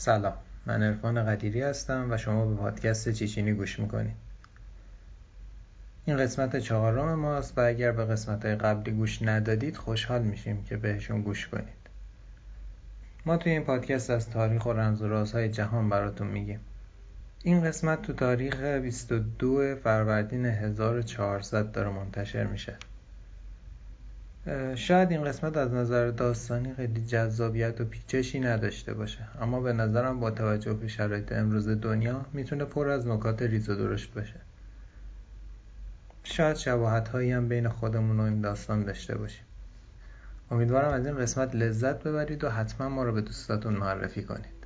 سلام. من ارفان قدیری هستم و شما به پادکست چیچینی گوش می‌کنید. این قسمت چهارم ماست و اگر به قسمت قبلی گوش ندادید خوشحال میشیم که بهشون گوش کنید. ما توی این پادکست از تاریخ و رمز و رازهای جهان براتون میگیم. این قسمت تو تاریخ 22 فروردین 1400 داره منتشر میشه. شاید این قسمت از نظر داستانی خیلی جذابیت و پیچشی نداشته باشه اما به نظرم با توجه به شرایط امروز دنیا می‌تونه پر از نکات ریز و درشت باشه. شاید شباهت هایی هم بین خودمون و این داستان داشته باشیم. امیدوارم از این قسمت لذت ببرید و حتما ما رو به دوستاتون معرفی کنید.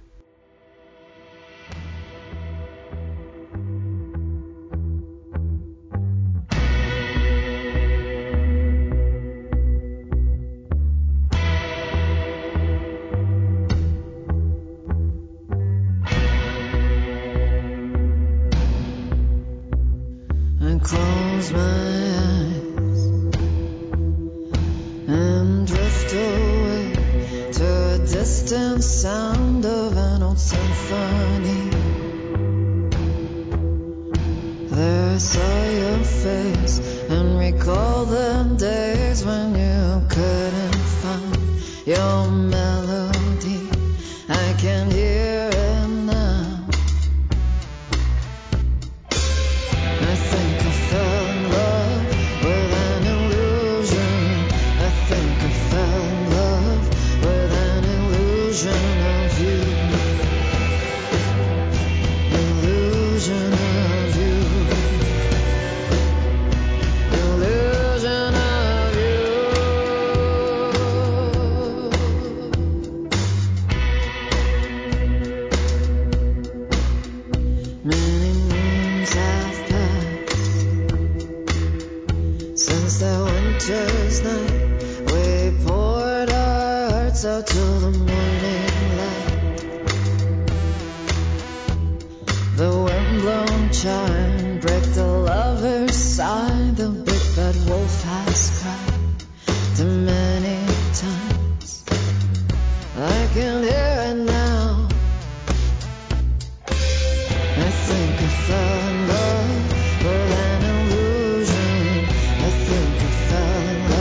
think I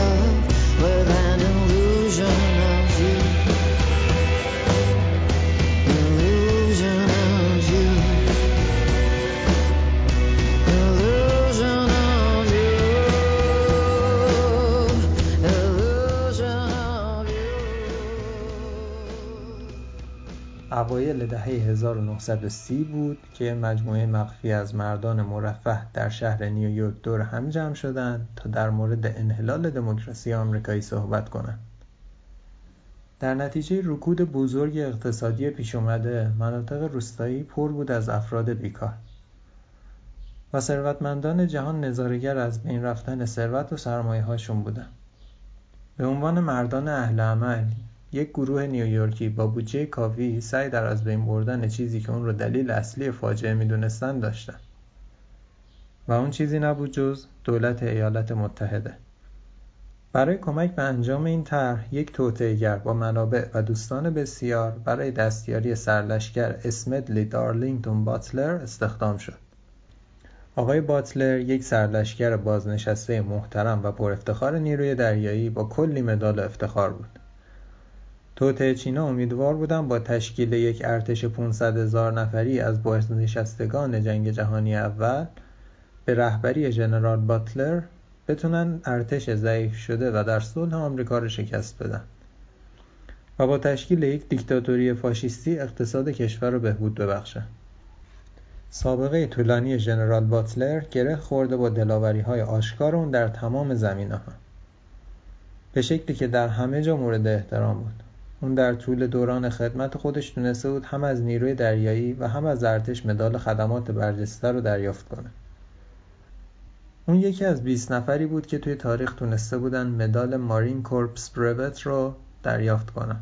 اوایل دهه 1930 بود که مجموعه مخفی از مردان مرفه در شهر نیویورک دور هم جمع شدند تا در مورد انحلال دموکراسی آمریکایی صحبت کنند. در نتیجه رکود بزرگ اقتصادی پیش اومده مناطق روستایی پر بود از افراد بیکار و ثروتمندان جهان نظارگر از بین رفتن ثروت و سرمایه هاشون بودن. به عنوان مردان اهل عمل یک گروه نیویورکی با بودجه کافی سعی در از بین بردن چیزی که اون رو دلیل اصلی فاجعه می‌دونستن داشتن. و اون چیزی نبود جز دولت ایالات متحده. برای کمک به انجام این طرح یک توطئه‌گر با منابع و دوستان بسیار برای دستیاری سرلشکر اسمدلی دارلینگتون باتلر استخدام شد. آقای باتلر یک سرلشکر بازنشسته محترم و پر افتخار نیروی دریایی با کلی مدال افتخار بود. توطئه چینا امیدوار بودند با تشکیل یک ارتش 500 هزار نفری از بازنشستگان جنگ جهانی اول به رهبری ژنرال باتلر بتونن ارتش ضعیف شده و در صلح آمریکا رو شکست بدن و با تشکیل یک دیکتاتوری فاشیستی اقتصاد کشور رو بهبود ببخشن. سابقه طولانی ژنرال باتلر گره خورده با دلاوری های آشکار اون در تمام زمینه ها به شکلی که در همه جا مورد احترام بود. اون در طول دوران خدمت خودش تونسته بود هم از نیروی دریایی و هم از ارتش مدال خدمات برجسته رو دریافت کنه. اون یکی از 20 نفری بود که توی تاریخ تونسته بودن مدال مارین کورپس بروت رو دریافت کنن.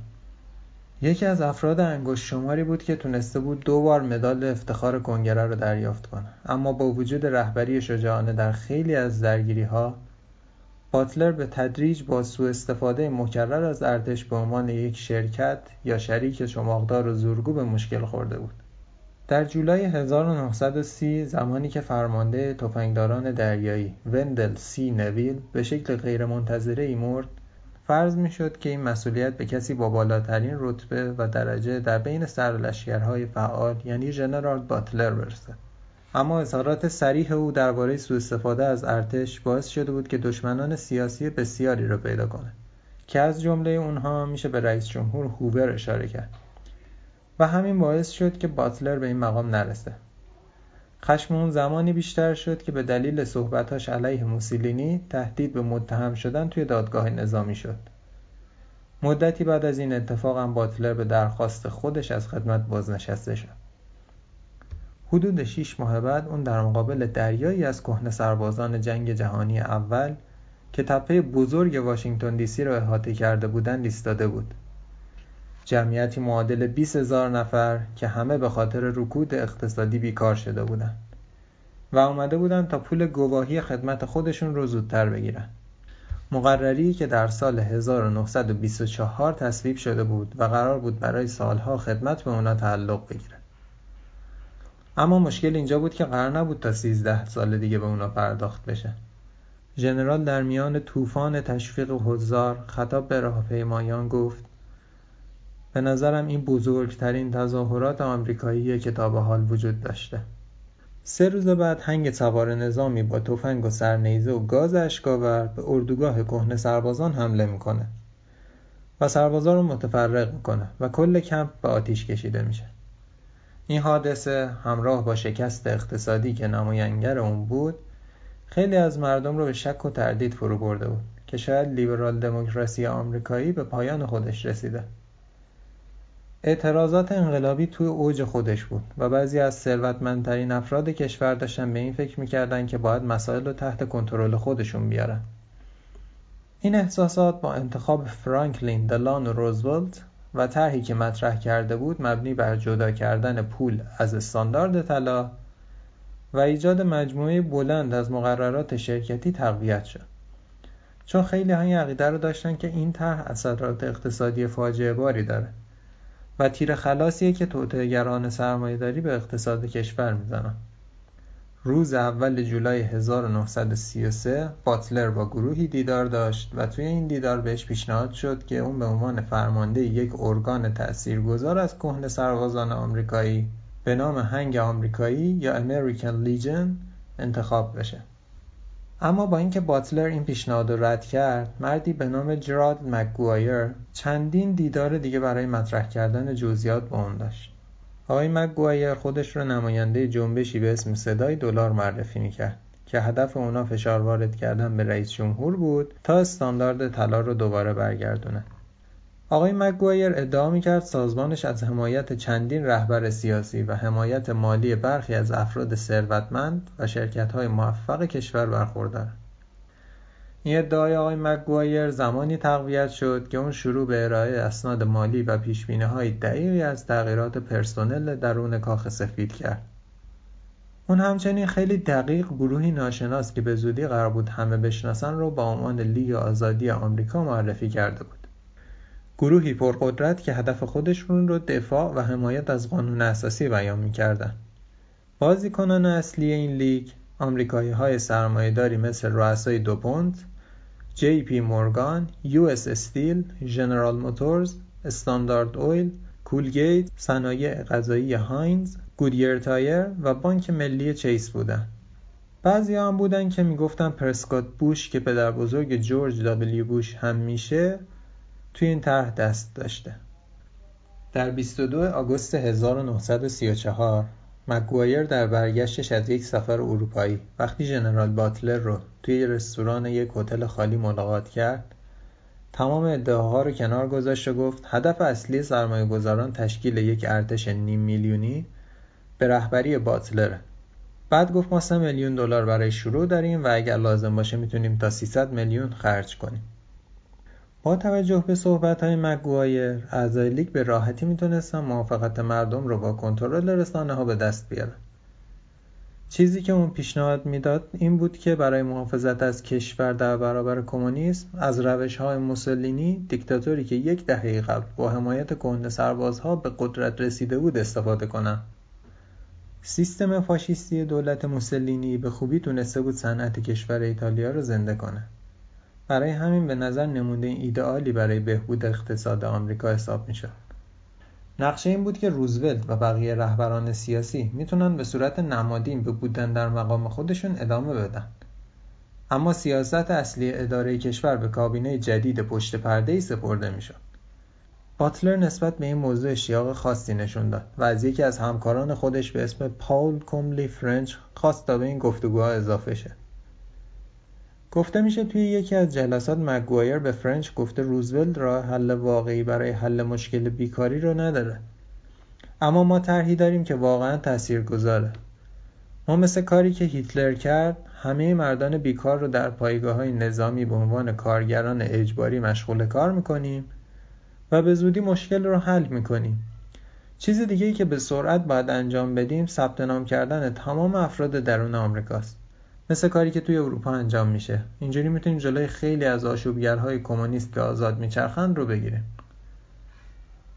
یکی از افراد انگشت شماری بود که تونسته بود دو بار مدال افتخار کنگره رو دریافت کنه. اما با وجود رهبری شجاعانه در خیلی از درگیری ها باتلر به تدریج با سوء استفاده مکرر از ارتش به عنوان یک شرکت یا شریک چماقدار و زورگو به مشکل خورده بود. در جولای 1930 زمانی که فرمانده تفنگداران دریایی وندل سی نویل به شکل غیرمنتظره ای مرد فرض می‌شد که این مسئولیت به کسی با بالاترین رتبه و درجه در بین سرلشکرهای فعال یعنی ژنرال باتلر برسد اما اظهارات سریح او درباره سوء استفاده از ارتش باعث شده بود که دشمنان سیاسی بسیاری را پیدا کند که از جمله اونها میشه به رئیس جمهور هوور اشاره کرد و همین باعث شد که باتلر به این مقام نرسه. خشم اون زمانی بیشتر شد که به دلیل صحبتاش علیه موسولینی تهدید به متهم شدن توی دادگاه نظامی شد. مدتی بعد از این اتفاق هم باتلر به درخواست خودش از خدمت بازنشسته شد. حدود 6 ماه بعد اون در مقابل دریایی از کهنه سربازان جنگ جهانی اول که تپه بزرگ واشنگتن دی سی را احاطه کرده بودند ایستاده بود. جمعیتی معادل 20 هزار نفر که همه به خاطر رکود اقتصادی بیکار شده بودند و آمده بودند تا پول گواهی خدمت خودشون رو زودتر بگیرن. مقرری که در سال 1924 تصویب شده بود و قرار بود برای سالها خدمت به اونا تعلق بگیره اما مشکل اینجا بود که قرار نبود تا 13 سال دیگه به اونا پرداخت بشه. ژنرال در میان طوفان تشویق حضار خطاب به راهپیمایان گفت به نظرم این بزرگترین تظاهرات آمریکاییه که تا به حال وجود داشته. سه روز بعد هنگ سوار نظامی با تفنگ و سرنیزه و گاز اشکاور به اردوگاه کهنه سربازان حمله می‌کنه و سربازان رو متفرق می‌کنه و کل کمپ به آتیش کشیده میشه. این حادثه همراه با شکست اقتصادی که نماینگر اون بود خیلی از مردم رو به شک و تردید فرو برده بود که شاید لیبرال دموکراسی آمریکایی به پایان خودش رسیده. اعتراضات انقلابی توی اوج خودش بود و بعضی از ثروتمندترین افراد کشور داشتن به این فکر می‌کردن که باید مسائل رو تحت کنترل خودشون بیارن. این احساسات با انتخاب فرانکلین دلان روزولت و طرحی که مطرح کرده بود مبنی بر جدا کردن پول از استاندارد طلا و ایجاد مجموعه بلند از مقررات شرکتی تقویت شد. چون خیلی های عقیده رو داشتن که این طرح اثرات اقتصادی فاجعه باری داره و تیر خلاصیه که توطئه‌گران سرمایهداری به اقتصاد کشور می‌زنن. روز اول جولای 1933 باتلر با گروهی دیدار داشت و توی این دیدار بهش پیشنهاد شد که اون به عنوان فرمانده یک ارگان تأثیرگذار از کهنه سربازان آمریکایی به نام هنگ آمریکایی یا امریکن لیژن انتخاب بشه. اما با اینکه باتلر این پیشنهاد رو رد کرد مردی به نام جراد مکگوایر چندین دیدار دیگه برای مطرح کردن جزئیات با اون داشت. آقای مکگوایر خودش رو نماینده جنبشی به اسم صدای دلار معرفی می‌کرد که هدف اونا فشار وارد کردن به رئیس جمهور بود تا استاندارد طلا رو دوباره برگردونه آقای مکگوایر ادعا می‌کرد سازمانش از حمایت چندین رهبر سیاسی و حمایت مالی برخی از افراد ثروتمند و شرکت‌های موفق کشور برخوردار. این ادعای آقای مکگوایر زمانی تقویت شد که اون شروع به ارائه اسناد مالی و های دقیقی از تغییرات پرسنل درون کاخ سفید کرد. اون همچنین خیلی دقیق گروهی ناشناس که به زودی قرار بود همه بشناسن رو با عنوان لیگ آزادی آمریکا معرفی کرده بود. گروهی پرقدرت که هدف خودشون رو دفاع و حمایت از قانون اساسی بیان می‌کردن. بازیکنان اصلی این لیگ آمریکایی های سرمایه‌داری مثل رؤسای DuPont، J.P. Morgan، U.S. Steel، ژنرال موتورز، Standard Oil، Colgate، صنایع غذایی Heinz، Goodyear Tire و بانک ملی Chase بودن. بعضی هم بودن که می‌گفتن پرسکات بوش که پدر بزرگ جورج دابلیو بوش هم میشه توی این طرح دست داشته در 22 آگوست 1934 مکگوایر در برگشتش از یک سفر اروپایی. وقتی ژنرال باتلر رو توی رستوران یک هتل خالی ملاقات کرد تمام ادعاها رو کنار گذاشت و گفت هدف اصلی سرمایه گذاران تشکیل یک ارتش نیم میلیونی به رهبری باتلره. بعد گفت ما 3 میلیون دلار برای شروع داریم و اگر لازم باشه می‌تونیم تا 300 میلیون خرج کنیم. با توجه به صحبت‌های مگوایر اعضای لیگ به راحتی می‌تونستن موافقت مردم رو با کنترل رسانه ها به دست بیارن. چیزی که اون پیشنهاد می‌داد این بود که برای محافظت از کشور در برابر کمونیسم از روش های موسولینی دیکتاتوری که یک دهه قبل با حمایت کهنه سربازها به قدرت رسیده بود استفاده کنند سیستم فاشیستی دولت موسولینی به خوبی تونسته بود صنعت کشور ایتالیا رو زنده کنه. برای همین به نظر نمونه ایدئالی برای بهبود اقتصاد آمریکا حساب می‌شد. نقشه این بود که روزولت و بقیه رهبران سیاسی می‌تونن به صورت نمادین به بودن در مقام خودشون ادامه بدن. اما سیاست اصلی اداره کشور به کابینه جدید پشت پرده ای سپرده می‌شد. باتلر نسبت به این موضوع اشتیاق خاصی نشون داد و از یکی از همکاران خودش به اسم پاول کوملی فرنچ خواست تا به این گفتگوها اضافه شه. گفته میشه توی یکی از جلسات مگوایر به فرنچ گفته روزولت راه حل واقعی برای حل مشکل بیکاری رو نداره. اما ما طرحی داریم که واقعا تأثیر گذاره ما مثل کاری که هیتلر کرد همه مردان بیکار رو در پایگاه های نظامی به عنوان کارگران اجباری مشغول کار می‌کنیم و به زودی مشکل رو حل می‌کنیم. چیز دیگه ای که به سرعت باید انجام بدیم ثبت نام کردن تمام افراد درون آمریکاست. مثل کاری که توی اروپا انجام میشه. اینجوری می‌تونیم جلوی خیلی از آشوبگرهای کمونیست که آزاد میچرخند رو بگیریم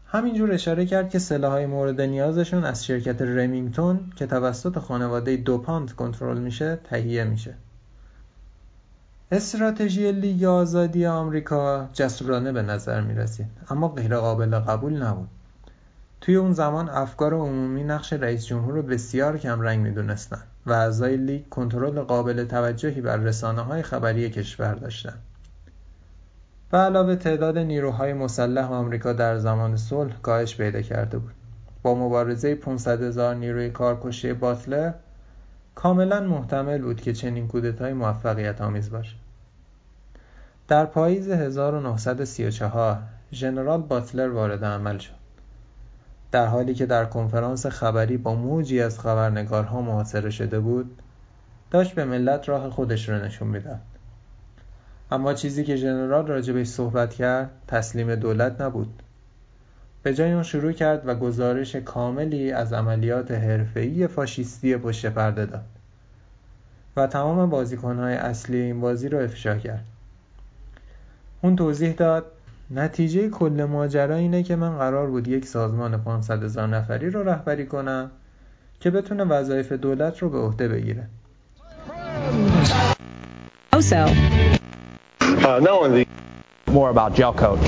همینجور اشاره کرد که سلاحهای مورد نیازشون از شرکت رمینگتون که توسط خانواده دوپانت کنترل میشه تهیه میشه. استراتژی لیگ آزادی آمریکا جسورانه به نظر می‌رسید اما غیر قابل قبول نبود. توی اون زمان افکار عمومی نقش رئیس جمهور رو بسیار کمرنگ می‌دونستند و اعضای لیگ کنترل قابل توجهی بر رسانه های خبری کشور داشتند. به علاوه تعداد نیروهای مسلح آمریکا در زمان صلح کاهش پیدا کرده بود. با مبارزه 500 هزار نیروی کارکشته باتلر کاملا محتمل بود که چنین کودتای موفقیت آمیز باشه. در پاییز 1934 ژنرال باتلر وارد عمل شد. در حالی که در کنفرانس خبری با موجی از خبرنگارها محاصره شده بود داشت به ملت راه خودش را نشون می‌داد. اما چیزی که ژنرال راجبش صحبت کرد تسلیم دولت نبود. به جای اون شروع کرد و گزارش کاملی از عملیات حرفه‌ای فاشیستی پشت پرده داد و تمام بازیکنهای اصلی این بازی رو افشا کرد. اون توضیح داد نتیجه کل ماجرا اینه که من قرار بود یک سازمان 500 هزار نفری رو رهبری کنم که بتونه وظایف دولت رو به عهده بگیره Also. Uh, no, the... More about gel coat.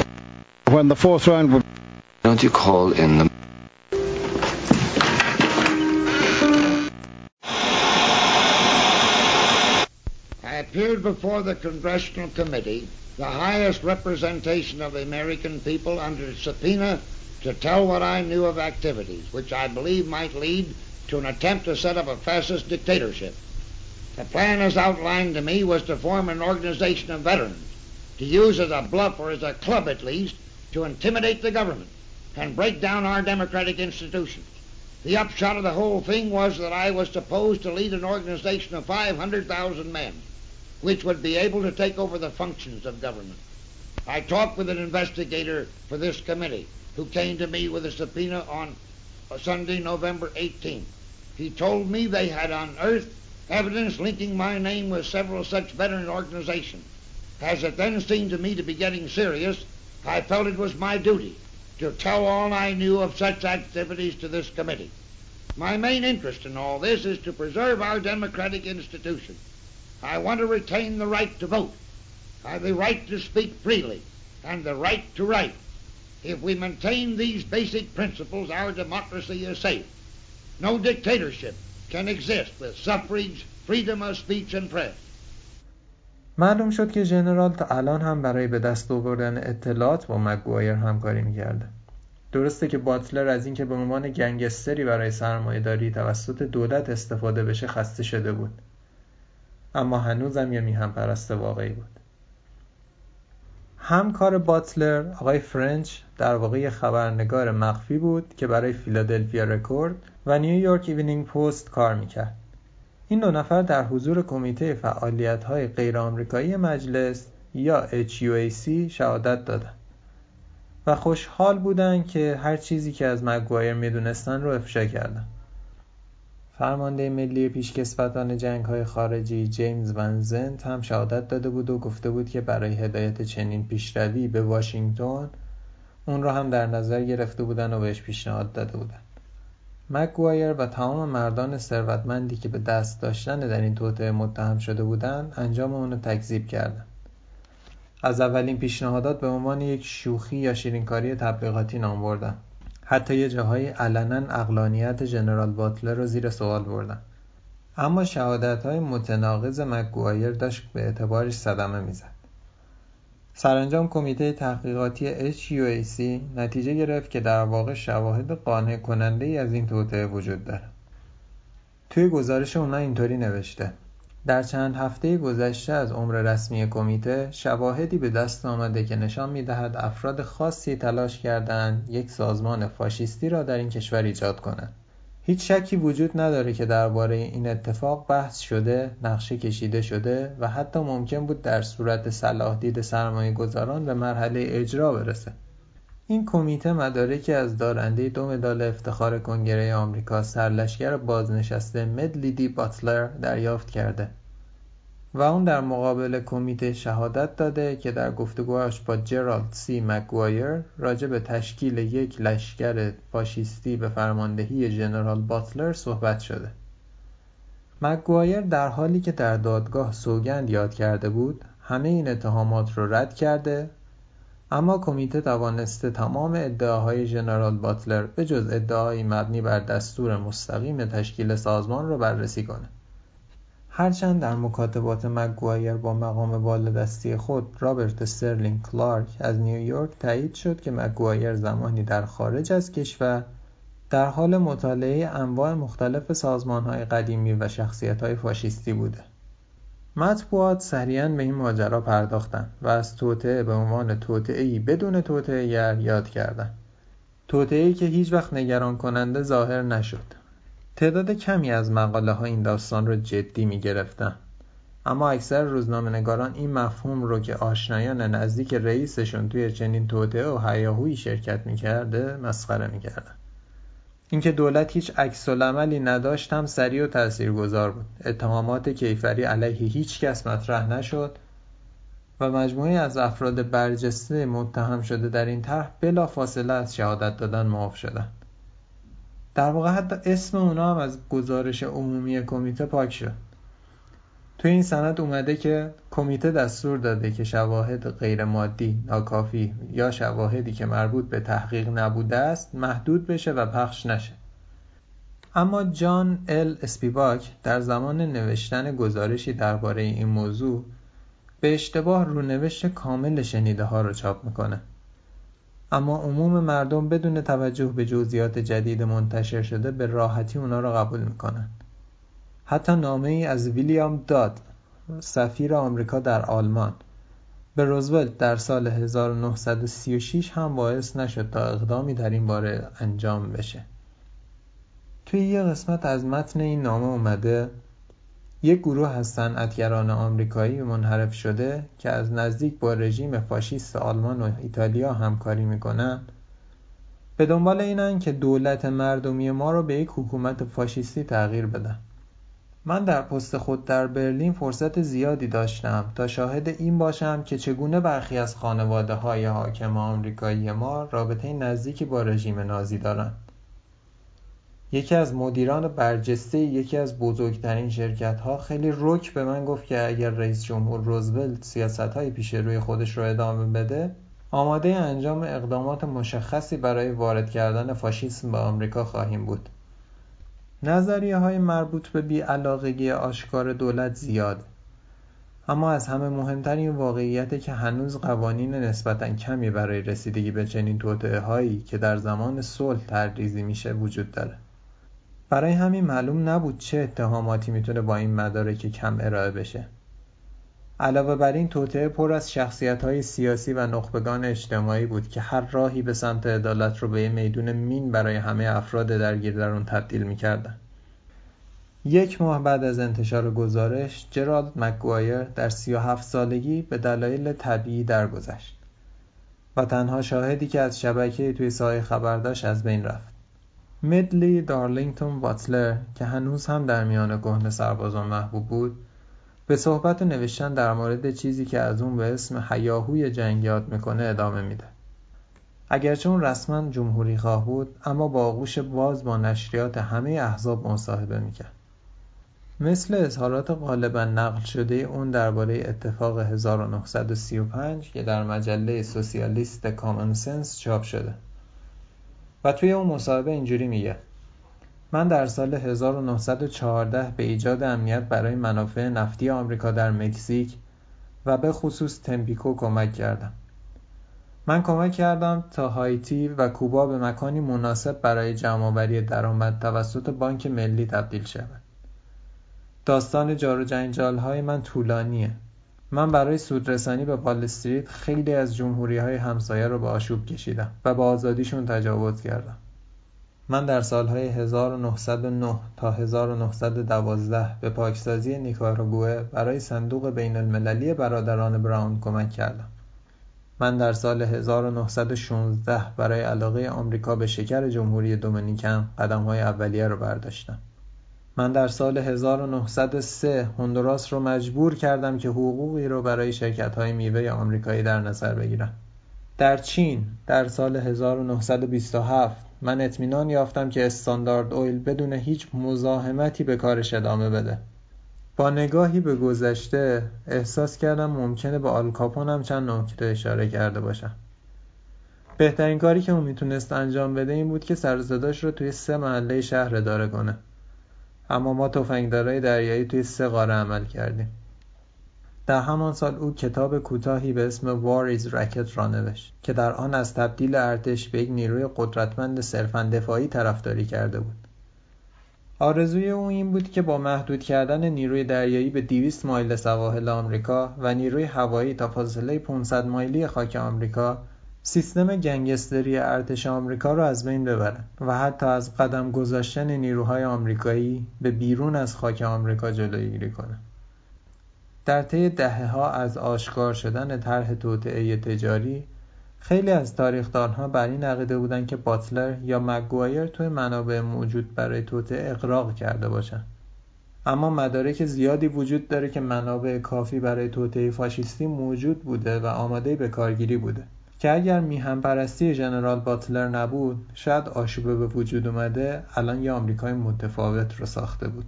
When the fourth round would... Don't you call in the... before the Congressional Committee the highest representation of the American people under subpoena to tell what I knew of activities which I believe might lead to an attempt to set up a fascist dictatorship. The plan as outlined to me was to form an organization of veterans, to use as a bluff or as a club at least, to intimidate the government and break down our democratic institutions. The upshot of the whole thing was that I was supposed to lead an organization of 500,000 men which would be able to take over the functions of government. I talked with an investigator for this committee who came to me with a subpoena on Sunday, November 18th. He told me they had unearthed evidence linking my name with several such veteran organizations. As it then seemed to me to be getting serious, I felt it was my duty to tell all I knew of such activities to this committee. My main interest in all this is to preserve our democratic institutions I want to retain the right to vote, the right to speak freely, and the right to write. If we maintain these basic principles, our democracy is safe. No dictatorship can exist with suffrage, freedom of speech and press. معلوم شد که ژنرال تا الان هم برای به دست آوردن اطلاعات با مگوایر همکاری می‌کرده. درسته که باتلر از اینکه به عنوان گنگستری برای سرمایهداری توسط دولت استفاده بشه خسته شده بود. اما هنوزم یه میهن پرست واقعی بود. همکار باتلر آقای فرنچ در واقع یه خبرنگار مخفی بود که برای Philadelphia Record و New York Evening Post کار می‌کرد. این دو نفر در حضور کمیته فعالیت های غیر آمریکایی مجلس یا HUAC شهادت دادند و خوشحال بودند که هر چیزی که از مگوایر می‌دونستن رو افشا کردن فرمانده ملی پیشکسوتان جنگ های خارجی جیمز ونزنت هم شهادت داده بود و گفته بود که برای هدایت چنین پیشروی به واشنگتن اون را هم در نظر گرفته بودن و بهش پیشنهاد داده بودن. مکگوایر و تمام مردان ثروتمندی که به دست داشتن در این توطعه متهم شده بودند انجام اون رو تکذیب کردند. از اولین پیشنهادات به عنوان یک شوخی یا شیرینکاری تبلیغاتی نام بردن حتی یه جاهای علنا اقلانیت ژنرال باتلر رو زیر سوال بردن. اما شهادت های متناقض مکگوایر داشت به اعتبارش صدمه می‌زد. سرانجام کمیته تحقیقاتی HUAC نتیجه گرفت که در واقع شواهد قانع کننده ای از این توطعه وجود داره. توی گزارش اونا اینطوری نوشته. در چند هفته گذشته از عمر رسمی کمیته شواهدی به دست آمده که نشان می‌دهد افراد خاصی تلاش کردند یک سازمان فاشیستی را در این کشور ایجاد کنند هیچ شکی وجود نداره که درباره این اتفاق بحث شده، نقشه کشیده شده و حتی ممکن بود در صورت صلاح دید سرمایه گذاران به مرحله اجرا برسه. این کمیته مدارکی از دارنده دو مدال افتخار کنگره آمریکا سرلشکر بازنشسته مدلیدی باتلر دریافت کرده و اون در مقابل کمیته شهادت داده که در گفتگوهاش با جرالد سی مکگوایر راجع به تشکیل یک لشکر فاشیستی به فرماندهی ژنرال باتلر صحبت شده. مکگوایر در حالی که در دادگاه سوگند یاد کرده بود همه این اتهامات رو رد کرده اما کمیته توانسته تمام ادعاهای ژنرال باتلر به جز ادعایی مبنی بر دستور مستقیم تشکیل سازمان را بررسی کنه. هرچند در مکاتبات مکگوایر با مقام بالادستی خود رابرت استرلینگ کلارک از نیویورک تایید شد که مکگوایر زمانی در خارج از کشور در حال مطالعه انواع مختلف سازمانهای قدیمی و شخصیتهای فاشیستی بوده. مطبوعات سریعا به این ماجرا پرداختند و از توطعه به عنوان توطعهای بدون توطعهگر یاد کردند. توطعهای که هیچ وقت نگران کننده ظاهر نشد. تعداد کمی از مقاله ها این داستان را جدی می گرفتن. اما اکثر روزنامه نگاران این مفهوم رو که آشنایان نزدیک رئیسشون توی چنین توطعه و هیاهویی شرکت می‌کرده مسخره می‌کردن اینکه دولت هیچ عکس عملی نداشت هم سریع و تاثیرگذار بود. اتهامات کیفری علیه هیچ کس مطرح نشد و مجموعه از افراد برجسته متهم شده در این طرح بلا فاصله از شهادت دادن معاف شدند. در واقع حتی اسم اونا هم از گزارش عمومی کمیته پاک شد. تو این سند اومده که کمیته دستور داده که شواهد غیر مادی ناکافی یا شواهدی که مربوط به تحقیق نبوده است محدود بشه و پخش نشه. اما جان ال اسپیواک در زمان نوشتن گزارشی درباره این موضوع به اشتباه رونوشت کامل شنیده ها رو چاپ می‌کنه. اما عموم مردم بدون توجه به جزئیات جدید منتشر شده به راحتی اونا را قبول می‌کنن. حتی نامه ای از ویلیام داد سفیر آمریکا در آلمان. به روزولت در سال 1936 هم باعث نشد تا اقدامی در این باره انجام بشه. توی یه قسمت از متن این نامه اومده یک گروه از صنعتگران آمریکایی منحرف شده که از نزدیک با رژیم فاشیست آلمان و ایتالیا همکاری می‌کنن. به دنبال اینن که دولت مردمی ما رو به یک حکومت فاشیستی تغییر بدن. من در پست خود در برلین فرصت زیادی داشتم تا شاهد این باشم که چگونه برخی از خانواده های حاکم آمریکایی ما رابطه نزدیکی با رژیم نازی دارند. یکی از مدیران برجسته یکی از بزرگترین شرکت ها خیلی رک به من گفت که اگر رئیس جمهور روزولت سیاست های پیش روی خودش رو ادامه بده آماده انجام اقدامات مشخصی برای وارد کردن فاشیسم به آمریکا خواهیم بود. نظریه های مربوط به بیعلاقگی آشکار دولت زیاد. اما از همه مهمتر این واقعیت که هنوز قوانین نسبتا کمی برای رسیدگی به چنین توطعه هایی که در زمان صلح تدریزی میشه وجود داره. برای همین معلوم نبود چه اتهاماتی می‌تونه با این مدارک کم ارائه بشه. علاوه بر این توطعه پر از شخصیت های سیاسی و نخبگان اجتماعی بود که هر راهی به سمت عدالت رو به یه میدون مین برای همه افراد درگیر در اون تبدیل می‌کردن. یک ماه بعد از انتشار گزارش جرالد مکگوایر در 37 سالگی به دلایل طبیعی درگذشت و تنها شاهدی که از شبکه توی سایه خبر داشت از بین رفت. مدلی دارلینگتون باتلر که هنوز هم در میان کهنه سربازان محبوب بود به صحبت و نوشتن در مورد چیزی که از اون به اسم حیاهوی جنگ یاد می‌کنه ادامه میده. اگرچه اون رسما جمهوری خواه بود اما با آغوش باز با نشریات همه احزاب مصاحبه می‌کرد. مثل اظهارات غالبا نقل شده اون درباره اتفاق 1935 که در مجله سوسیالیست کامن سنس چاپ شده. و توی اون مصاحبه اینجوری میگه من در سال 1914 به ایجاد امنیت برای منافع نفتی آمریکا در مکزیک و به خصوص تمپیکو کمک کردم. من کمک کردم تا هایتی و کوبا به مکانی مناسب برای جمعآوری درآمد توسط بانک ملی تبدیل شود. داستان جار و جنجال های من طولانیه. من برای سودرسانی به وال خیلی از جمهوری های همسایه رو به آشوب کشیدم و به آزادیشون تجاوز کردم. من در سالهای 1909 تا 1912 به پاکسازی نیکاراگوئه برای صندوق بین المللی برادران براون کمک کردم. من در سال 1916 برای علاقه آمریکا به شکر جمهوری دومینیکن قدم های اولیه رو برداشتم. من در سال 1903 هندوراس رو مجبور کردم که حقوقی رو برای شرکت های میوه آمریکایی در نظر بگیرم. در چین در سال 1927 من اطمینان یافتم که استاندارد اویل بدون هیچ مزاحمتی به کارش ادامه بده. با نگاهی به گذشته احساس کردم ممکنه به آلکاپون چند نکته اشاره کرده باشم. بهترین کاری که اون می‌تونست انجام بده این بود که سرزداش رو توی سه محله شهر اداره کنه. اما ما تفنگدارای دریایی توی سه قاره عمل کردیم. در همان سال او کتاب کوتاهی به اسم War is Racket را نوشت که در آن از تبدیل ارتش به یک نیروی قدرتمند صرفا دفاعی طرفداری کرده بود. آرزوی او این بود که با محدود کردن نیروی دریایی به 200 مایل سواحل آمریکا و نیروی هوایی تا فاصله 500 مایلی خاک آمریکا سیستم گنگستری ارتش آمریکا را از بین ببرد و حتی از قدم گذاشتن نیروهای آمریکایی به بیرون از خاک آمریکا جلوگیری کند. در طی ها از آشکار شدن طرح توطئه تجاری خیلی از تاریخدانها بر این عقیده بودند که باتلر یا مگوایر توی منابع موجود برای توطئه اقراق کرده باشند. اما مدارک زیادی وجود داره که منابع کافی برای توطئه فاشیستی موجود بوده و آماده به کارگیری بوده. که اگر میهم پرستی ژنرال باتلر نبود شاید آشوبه به وجود اومده الان یه آمریکای متفاوت رو ساخته بود.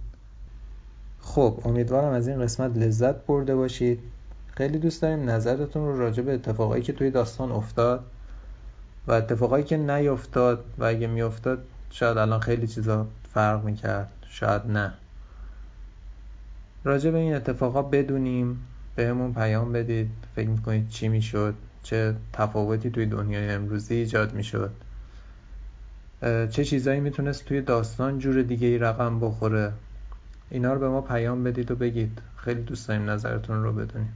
خب امیدوارم از این قسمت لذت برده باشید. خیلی دوست داریم نظرتون رو راجع به اتفاقایی که توی داستان افتاد و اتفاقایی که نیفتاد و اگه میافتاد شاید الان خیلی چیزا فرق می‌کرد شاید نه. راجع به این اتفاقا بدونیم بهمون پیام بدید فکر می‌کنید چی می‌شد چه تفاوتی توی دنیای امروزی ایجاد می‌شد. چه چیزایی می‌تونست توی داستان جور دیگه ای رقم بخوره. اینا رو به ما پیام بدید و بگید. خیلی دوست داریم نظرتون رو بدونیم.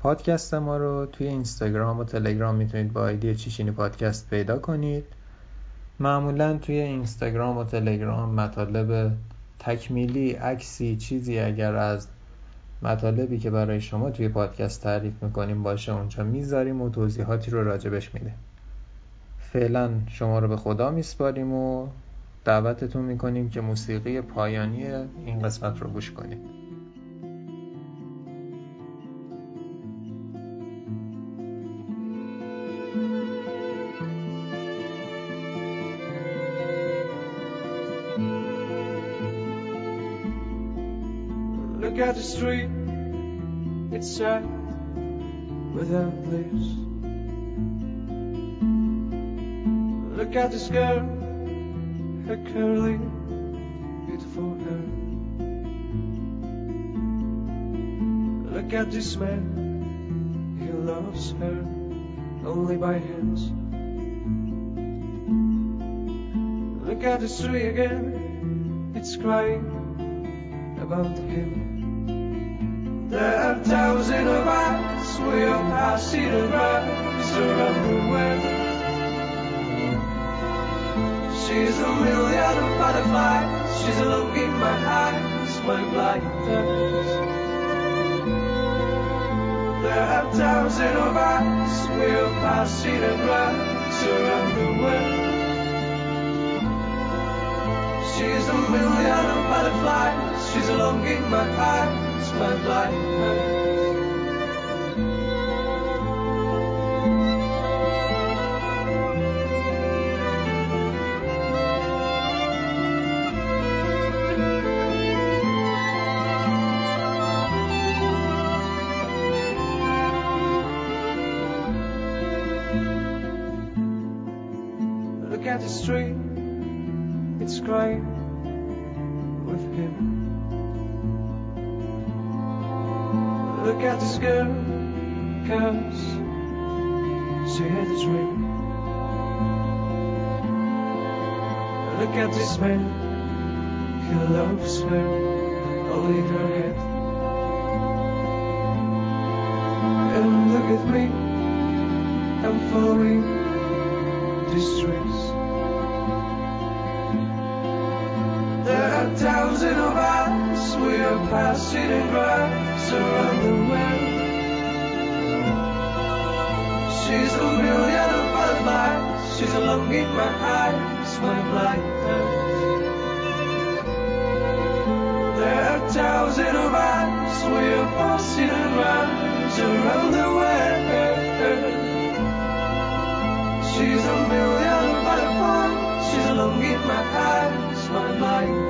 پادکست ما رو توی اینستاگرام و تلگرام می‌تونید با آیدی چیشینی پادکست پیدا کنید. معمولا توی اینستاگرام و تلگرام مطالب تکمیلی عکسی چیزی اگر از مطالبی که برای شما توی پادکست تعریف می‌کنیم باشه اونجا می‌ذاریم و توضیحاتی رو راجبش میده. فعلا شما رو به خدا میسپاریم و دعوتتون می‌کنیم که موسیقی پایانی این قسمت رو گوش کنید Look at the street, it's sad without leaves. Look at this girl. Her curly, beautiful hair. Look at this man, he loves her only by hands. Look at the tree again, it's crying about him. There are thousands of eyes, we all pass it around, the world. She's a million of butterflies. She's a look in my eyes when I'm lying. There are times in our eyes We're passing a glass around the world. She's a million of butterflies. She's a look in my eyes when I'm lying. Look at this man, he loves her, holding her head. And look at me, I'm falling distress. There are thousands of us, we are passing in grass around the She's a million of butterflies, she's a longing in my eyes, my blind eyes. There are thousands of us, we are passing in grass around the world. She's a million butterflies. She's a longing in my eyes, my blind eyes.